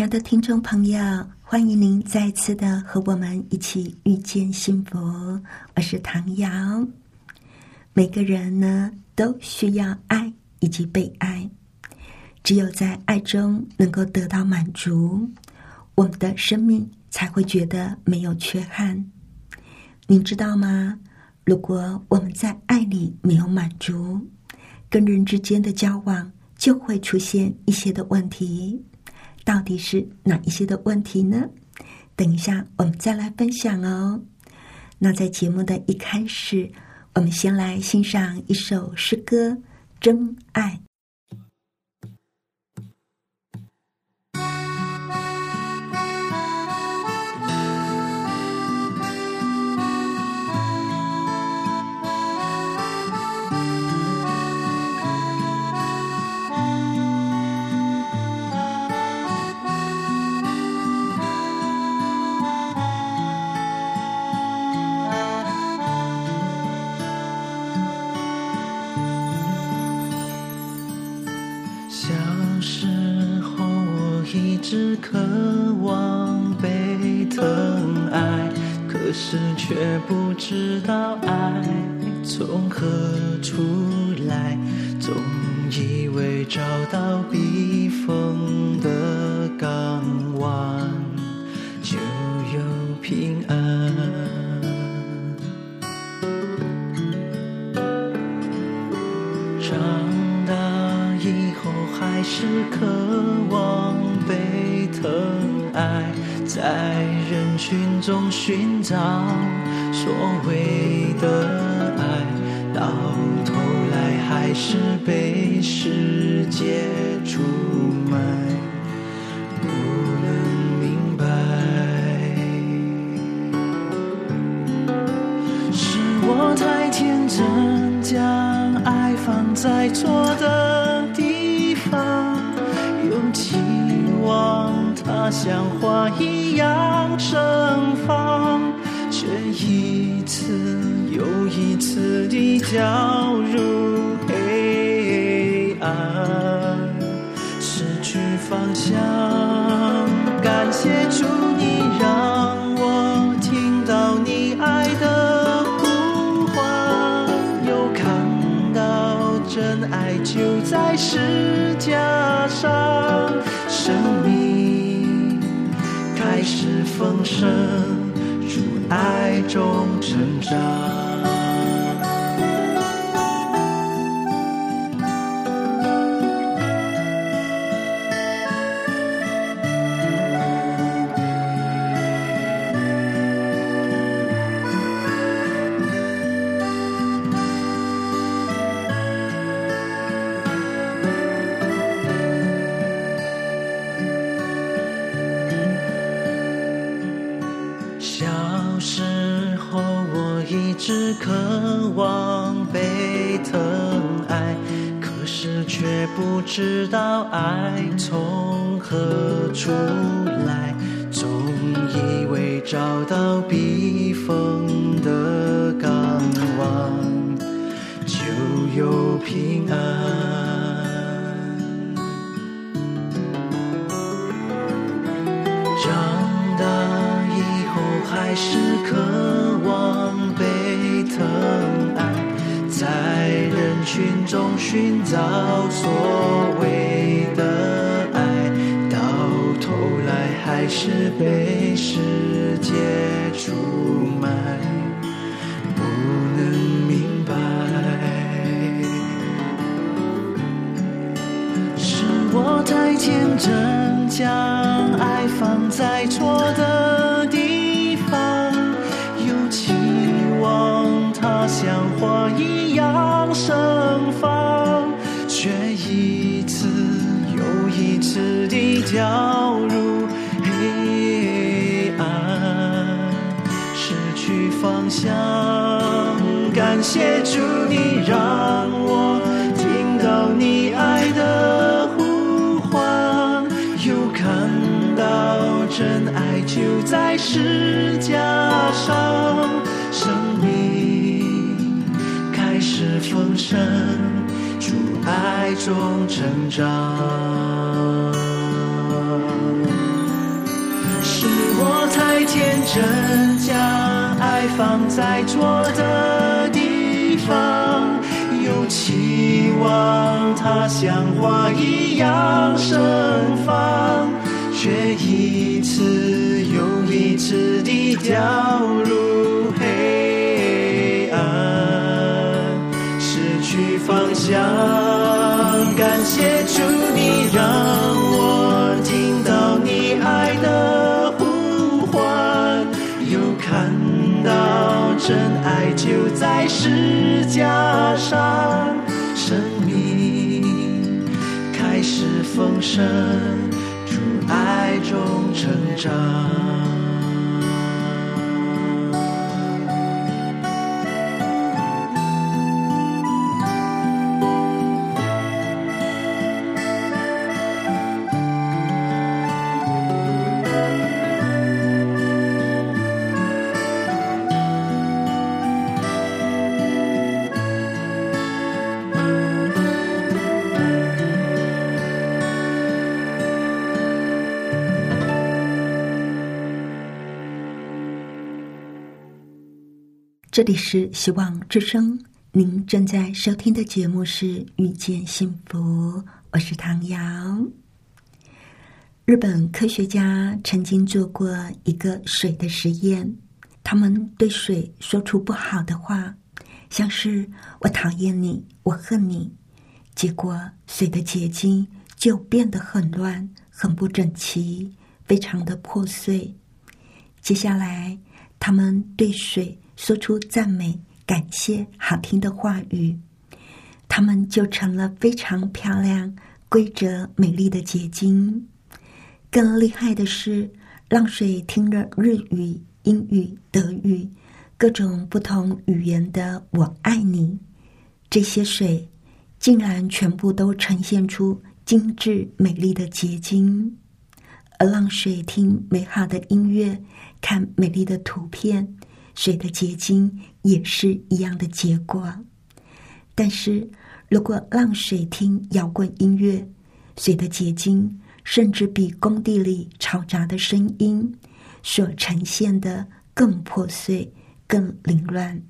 亲爱的听众朋友，欢迎您再次的和我们一起遇见幸福。我是唐瑶。每个人呢都需要爱以及被爱，只有在爱中能够得到满足，我们的生命才会觉得没有缺憾。您知道吗？如果我们在爱里没有满足，跟人之间的交往就会出现一些的问题。到底是哪一些的问题呢？等一下我们再来分享哦。那在节目的一开始，我们先来欣赏一首诗歌《真爱》。小时候，我一直渴望被疼爱，可是却不知道爱从何处来。总以为找到避风的港湾就有平是渴望。被疼爱，在人群中寻找所谓的爱，到头来还是被世界出卖，不能明白，是我太天真，将爱放在错的，期。望它像花一样盛放，却一次又一次地掉入黑暗，失去方向。感谢主，你让我听到你爱的呼唤，又看到真爱就在世加上。生命开始丰盛，如爱中成长。不知道爱从何处来，总以为找到避风的港湾就有平安。长大以后还是渴群中寻找所谓的爱，到头来还。是被世界出卖，不能明白，是我太天真，假掉入黑暗，失去方向。感谢主，你让我听到你爱的呼唤，又看到真爱就在世架上，生命开始丰盛。主爱中成长，我太天真，将爱放在错的地方，又期望它像花一样盛放，却一次又一次地掉入黑暗，失去方向。感谢主，你让我真爱就在世加上，生命开始丰盛，主爱中成长。这里是希望之声，您正在收听的节目是《遇见幸福》，我是唐瑶。日本科学家曾经做过一个水的实验，他们对水说出不好的话，像是“我讨厌你”“我恨你”，结果水的结晶就变得很乱、很不整齐，非常的破碎。接下来，他们对水。说出赞美、感谢、好听的话语，他们就成了非常漂亮、规则美丽的结晶。更厉害的是，让水听了日语、英语、德语各种不同语言的“我爱你”，这些水竟然全部都呈现出精致美丽的结晶。而让水听美好的音乐、看美丽的图片。水的结晶也是一样的结果，但是如果让水听摇滚音乐，水的结晶甚至比工地里嘈杂的声音所呈现的更破碎、更凌乱。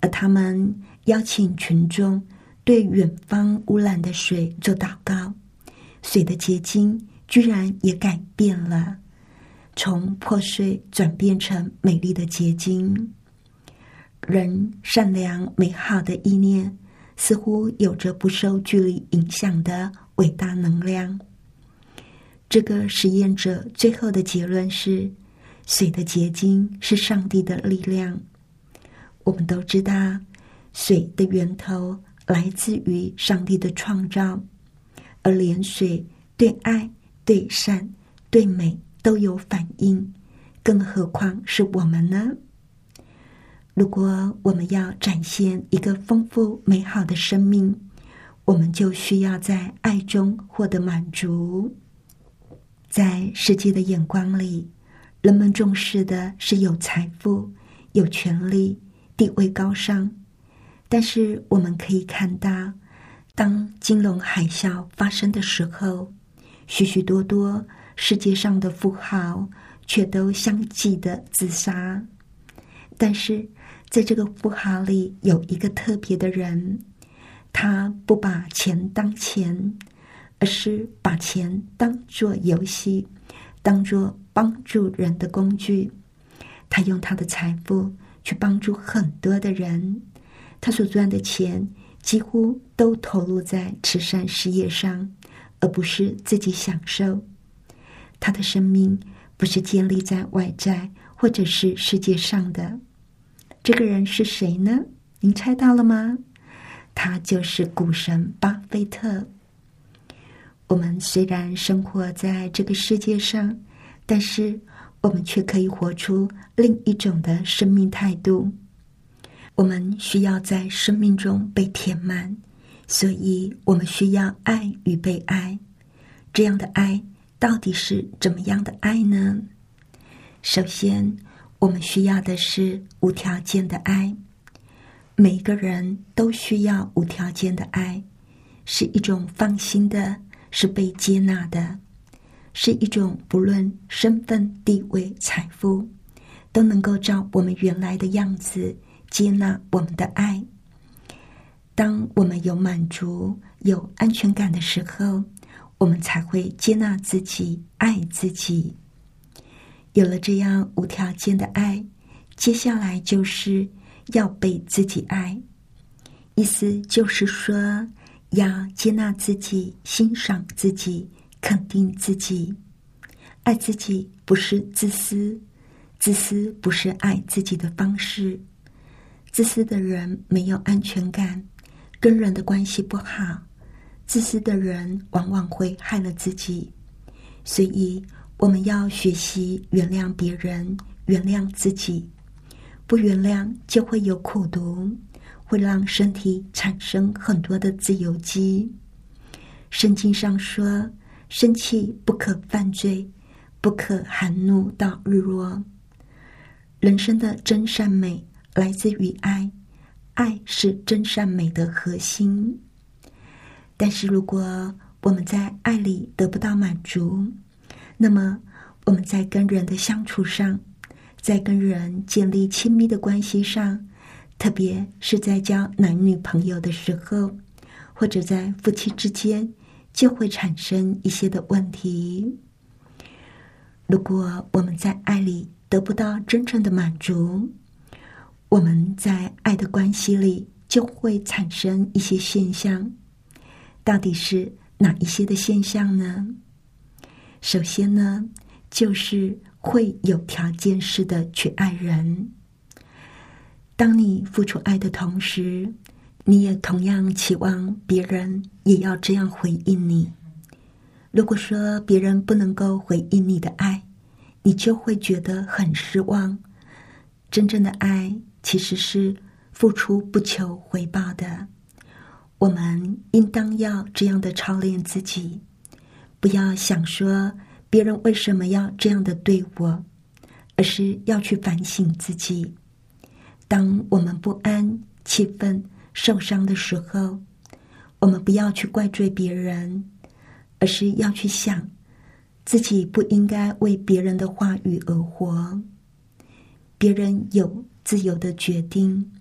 而他们邀请群众对远方污染的水做祷告，水的结晶居然也改变了。从破碎转变成美丽的结晶，人善良美好的意念似乎有着不受距离影响的伟大能量。这个实验者最后的结论是：水的结晶是上帝的力量。我们都知道，水的源头来自于上帝的创造，而连水对爱、对善、对美。都有反应，更何况是我们呢？如果我们要展现一个丰富美好的生命，我们就需要在爱中获得满足。在世界的眼光里，人们重视的是有财富、有权利、地位高尚。但是我们可以看到，当金融海啸发生的时候，许许多多。世界上的富豪却都相继的自杀，但是在这个富豪里有一个特别的人，他不把钱当钱，而是把钱当做游戏，当做帮助人的工具。他用他的财富去帮助很多的人，他所赚的钱几乎都投入在慈善事业上，而不是自己享受。他的生命不是建立在外在或者是世界上的。这个人是谁呢？您猜到了吗？他就是股神巴菲特。我们虽然生活在这个世界上，但是我们却可以活出另一种的生命态度。我们需要在生命中被填满，所以我们需要爱与被爱。这样的爱到底是怎么样的爱呢？首先，我们需要的是无条件的爱。每个人都需要无条件的爱，是一种放心的，是被接纳的，是一种不论身份、地位、财富，都能够照我们原来的样子接纳我们的爱。当我们有满足、有安全感的时候，我们才会接纳自己、爱自己。有了这样无条件的爱，接下来就是。要被自己爱，意思就是说，要接纳自己、欣赏自己、肯定自己。爱自己不是自私，自私不是爱自己的方式。自私的人没有安全感，跟人的关系不好。自私的人往往会害了自己。所以，我们要学习原谅别人，原谅自己。不原谅就会有苦毒，会让身体产生很多的自由基。圣经上说：“生气不可犯罪，不可含怒到日落。”人生的真善美来自于爱，爱是真善美的核心。但是如果我们在爱里得不到满足，那么我们在跟人的相处上。在跟人建立亲密的关系上，特别是在交男女朋友的时候，或者在夫妻之间，就会产生一些的问题。如果我们在爱里得不到真正的满足，我们在爱的关系里就会产生一些现象。到底是哪一些的现象呢？首先呢，就是。会有条件式的去爱人。当你付出爱的同时，你也同样期望别人也要这样回应你。如果说别人不能够回应你的爱，你就会觉得很失望。真正的爱其实是付出不求回报的。我们应当要这样的操练自己，不要想说。别人为什么要这样的对我？而是要去反省自己。当我们不安、气愤、受伤的时候，我们不要去怪罪别人，而是要去想自己不应该为别人的话语而活。别人有自由的决定，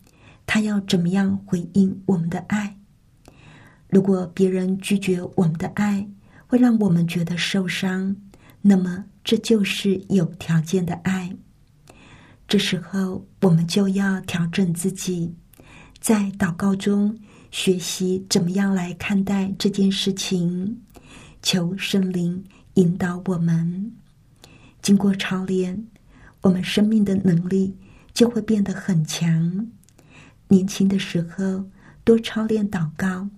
他要怎么样回应我们的爱？如果别人拒绝我们的爱，会让我们觉得受伤。那么，这就是有条件的爱。这时候，我们就要调整自己，在祷告中学习怎么样来看待这件事情，求圣灵引导我们。经过操练，我们生命的能力就会变得很强。年轻的时候，多操练祷告，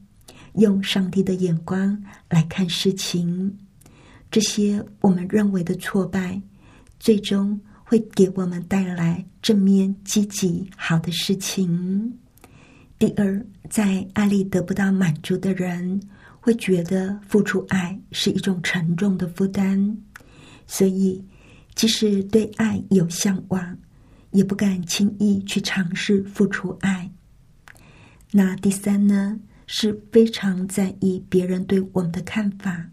用上帝的眼光来看事情。这些我们认为的挫败，最终会给我们带来正面、积极、好的事情。第二，在爱里得不到满足的人，会觉得付出爱是一种沉重的负担，所以即使对爱有向往，也不敢轻易去尝试付出爱。那第三呢，是非常在意别人对我们的看法。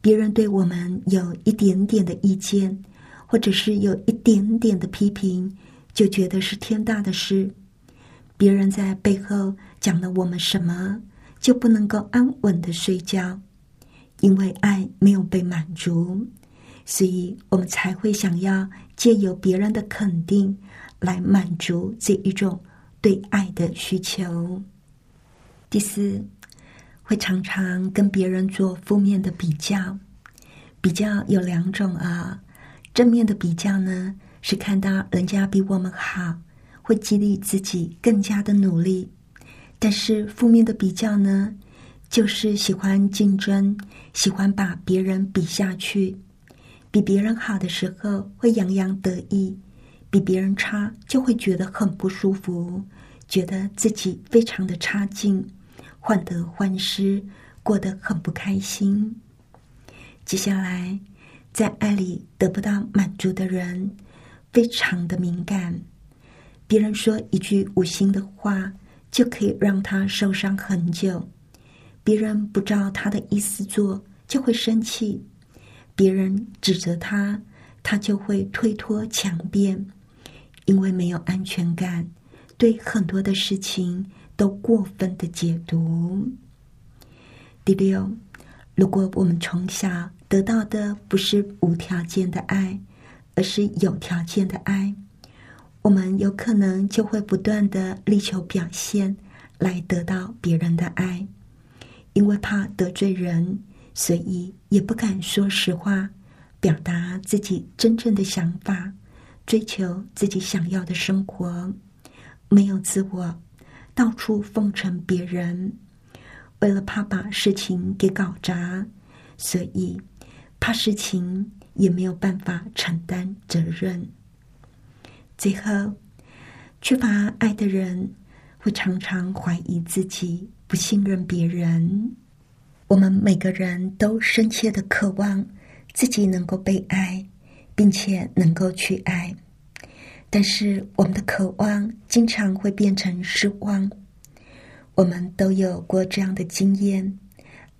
别人对我们有一点点的意见，或者是有一点点的批评，就觉得是天大的事。别人在背后讲了我们什么，就不能够安稳的睡觉，因为爱没有被满足，所以我们才会想要借由别人的肯定来满足这一种对爱的需求。第四。会常常跟别人做负面的比较，比较有两种啊。正面的比较呢，是看到人家比我们好，会激励自己更加的努力；但是负面的比较呢，就是喜欢竞争，喜欢把别人比下去。比别人好的时候会洋洋得意，比别人差就会觉得很不舒服，觉得自己非常的差劲，患得患失，过得很不开心。接下来，在爱里得不到满足的人，非常的敏感，别人说一句无心的话，就可以让他受伤很久。别人不照他的意思做，就会生气；别人指责他，他就会推脱强辩，因为没有安全感，对很多的事情都过分的解读。第六，如果我们从小得到的不是无条件的爱，而是有条件的爱，我们有可能就会不断的力求表现，来得到别人的爱。因为怕得罪人，所以也不敢说实话，表达自己真正的想法，追求自己想要的生活，没有自我，到处奉承别人。为了怕把事情给搞砸，所以怕事情也没有办法承担责任。最后，缺乏爱的人会常常怀疑自己。不信任别人，我们每个人都深切的渴望自己能够被爱，并且能够去爱。但是我们的渴望经常会变成失望。我们都有过这样的经验：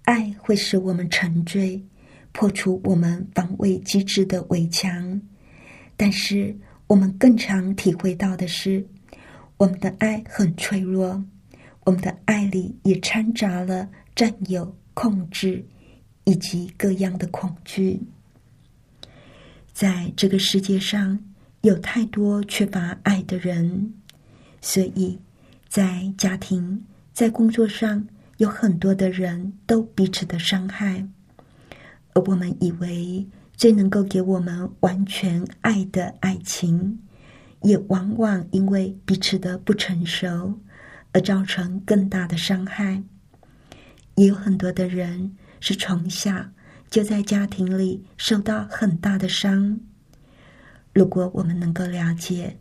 爱会使我们沉醉，破除我们防卫机制的围墙。但是我们更常体会到的是，我们的爱很脆弱。我们的爱里也掺杂了占有、控制以及各样的恐惧。在这个世界上，有太多缺乏爱的人，所以在家庭、在工作上，有很多的人都彼此的伤害。而我们以为最能够给我们完全爱的爱情，也往往因为彼此的不成熟。而造成更大的伤害，也有很多的人是从小就在家庭里受到很大的伤。如果我们能够了解，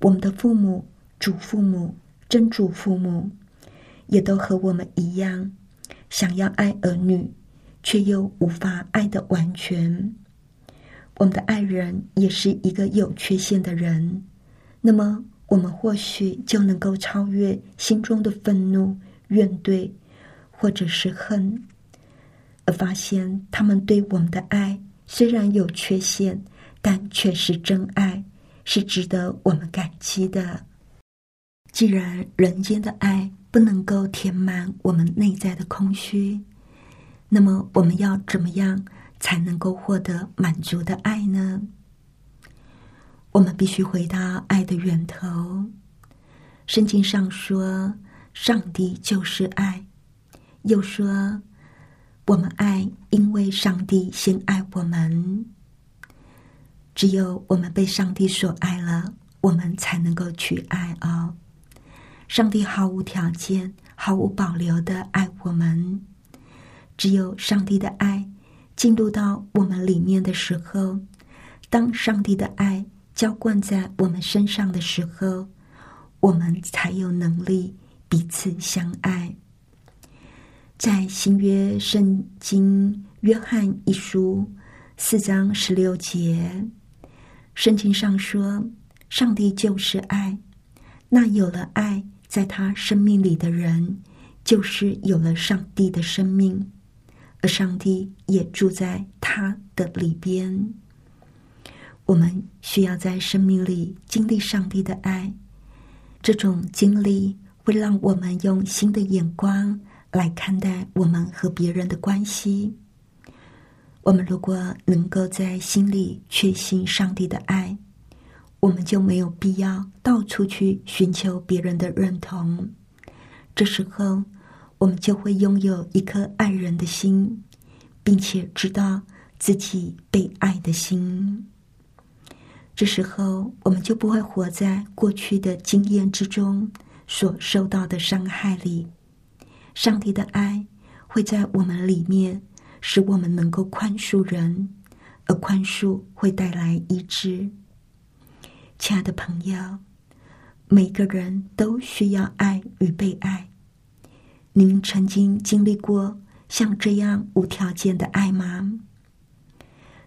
我们的父母、祖父母、曾祖父母，也都和我们一样，想要爱儿女，却又无法爱的完全。我们的爱人也是一个有缺陷的人，那么。我们或许就能够超越心中的愤怒、怨怼，或者是恨，而发现他们对我们的爱虽然有缺陷，但却是真爱，是值得我们感激的。既然人间的爱不能够填满我们内在的空虚，那么我们要怎么样才能够获得满足的爱呢？我们必须回到爱的源头。圣经上说：“上帝就是爱。”又说：“我们爱，因为上帝先爱我们。”只有我们被上帝所爱了，我们才能够去爱哦。上帝毫无条件、毫无保留的爱我们。只有上帝的爱进入到我们里面的时候，当上帝的爱。浇灌在我们身上的时候，我们才有能力彼此相爱。在新约圣经约翰一书四章十六节，圣经上说：“上帝就是爱，那有了爱在他生命里的人，就是有了上帝的生命，而上帝也住在他的里边。”我们需要在生命里经历上帝的爱，这种经历会让我们用新的眼光来看待我们和别人的关系。我们如果能够在心里确信上帝的爱，我们就没有必要到处去寻求别人的认同。这时候，我们就会拥有一颗爱人的心，并且知道自己被爱的心。这时候，我们就不会活在过去的经验之中所受到的伤害里。上帝的爱会在我们里面，使我们能够宽恕人，而宽恕会带来医治。亲爱的朋友，每个人都需要爱与被爱。您曾经经历过像这样无条件的爱吗？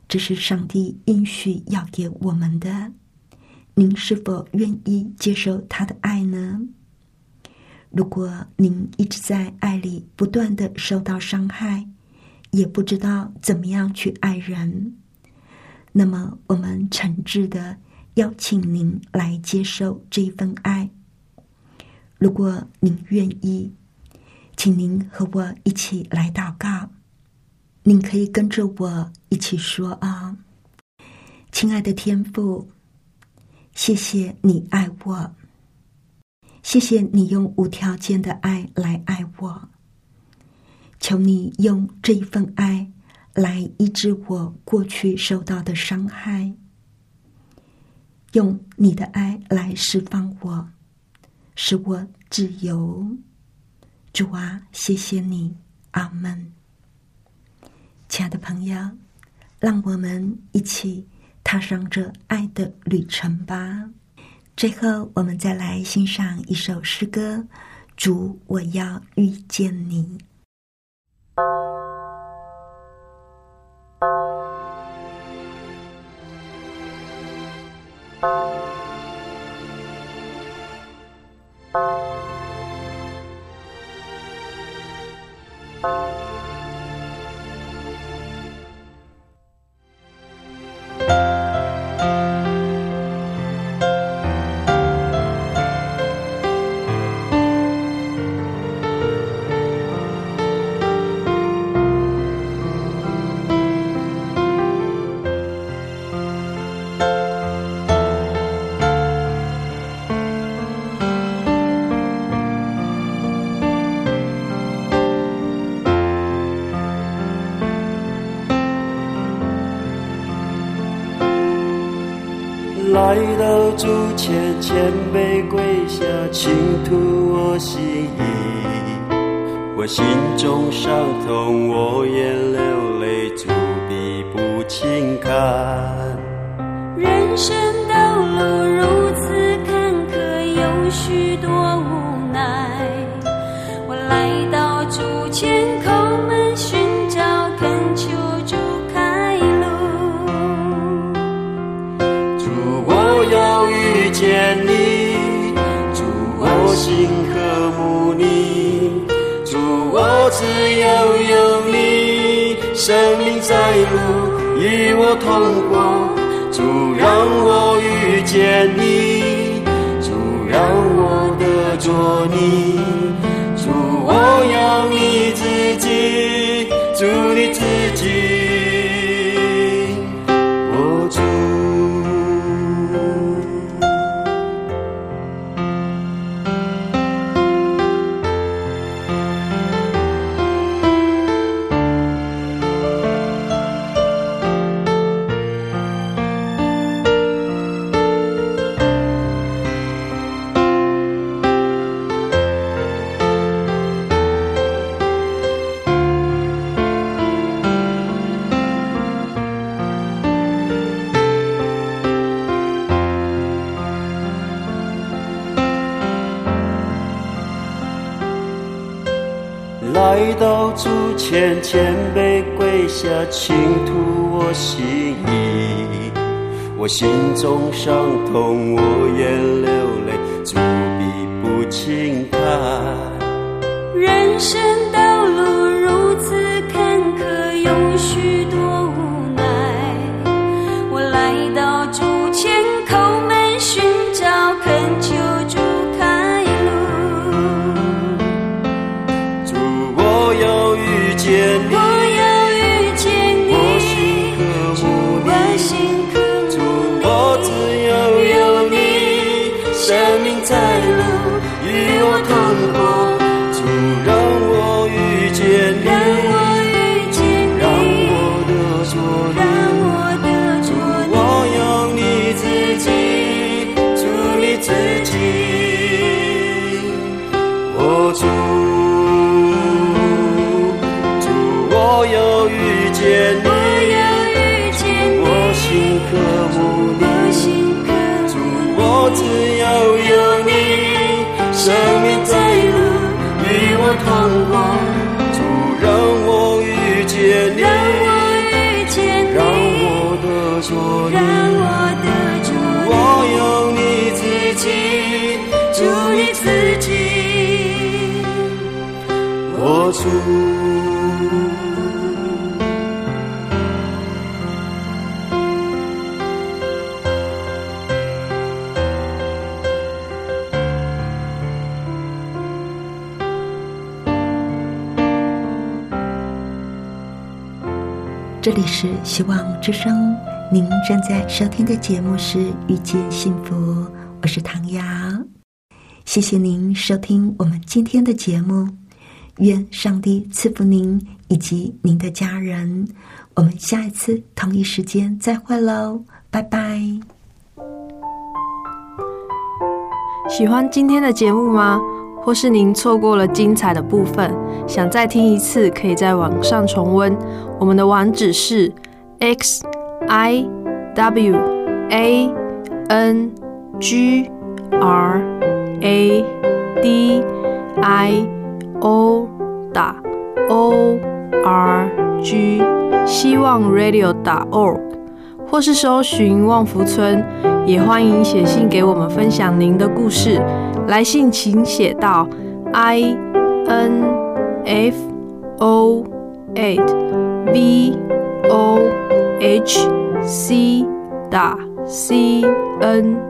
这是上帝应许要给我们的。您是否愿意接受他的爱呢？如果您一直在爱里不断的受到伤害，也不知道怎么样去爱人，那么我们诚挚的邀请您来接受这一份爱。如果您愿意。请您和我一起来祷告。您可以跟着我一起说啊，亲爱的天父，谢谢你爱我，谢谢你用无条件的爱来爱我。求你用这一份爱来医治我过去受到的伤害，用你的爱来释放我，使我自由。主啊，谢谢你，阿门。亲爱的朋友，让我们一起踏上这爱的旅程吧。最后，我们再来欣赏一首诗歌：《主，我要遇见你》。来心中伤痛，我也流泪，主笔不轻看。人生道路如此坎坷，有许生命在路与我同过。主，让我遇见你，主，让我得着你，主，我要你心中伤痛，我眼让我遇见你，让我遇见让你，我得着让。我。我有你自己，主你自己，我主。里是希望之声，您正在收听的节目是《遇见幸福》，我是唐瑶。谢谢您收听我们今天的节目，愿上帝赐福您以及您的家人。我们下一次同一时间再会喽，拜拜。喜欢今天的节目吗？或是您错过了精彩的部分，想再听一次，可以在网上重温。我们的网址是 x i w a n g r a d i o 打 o r g 希望 radio 打 org，或是搜寻旺福村，也欢迎写信给我们分享您的故事。来信请写到 i n f o a d v o h c 打 c n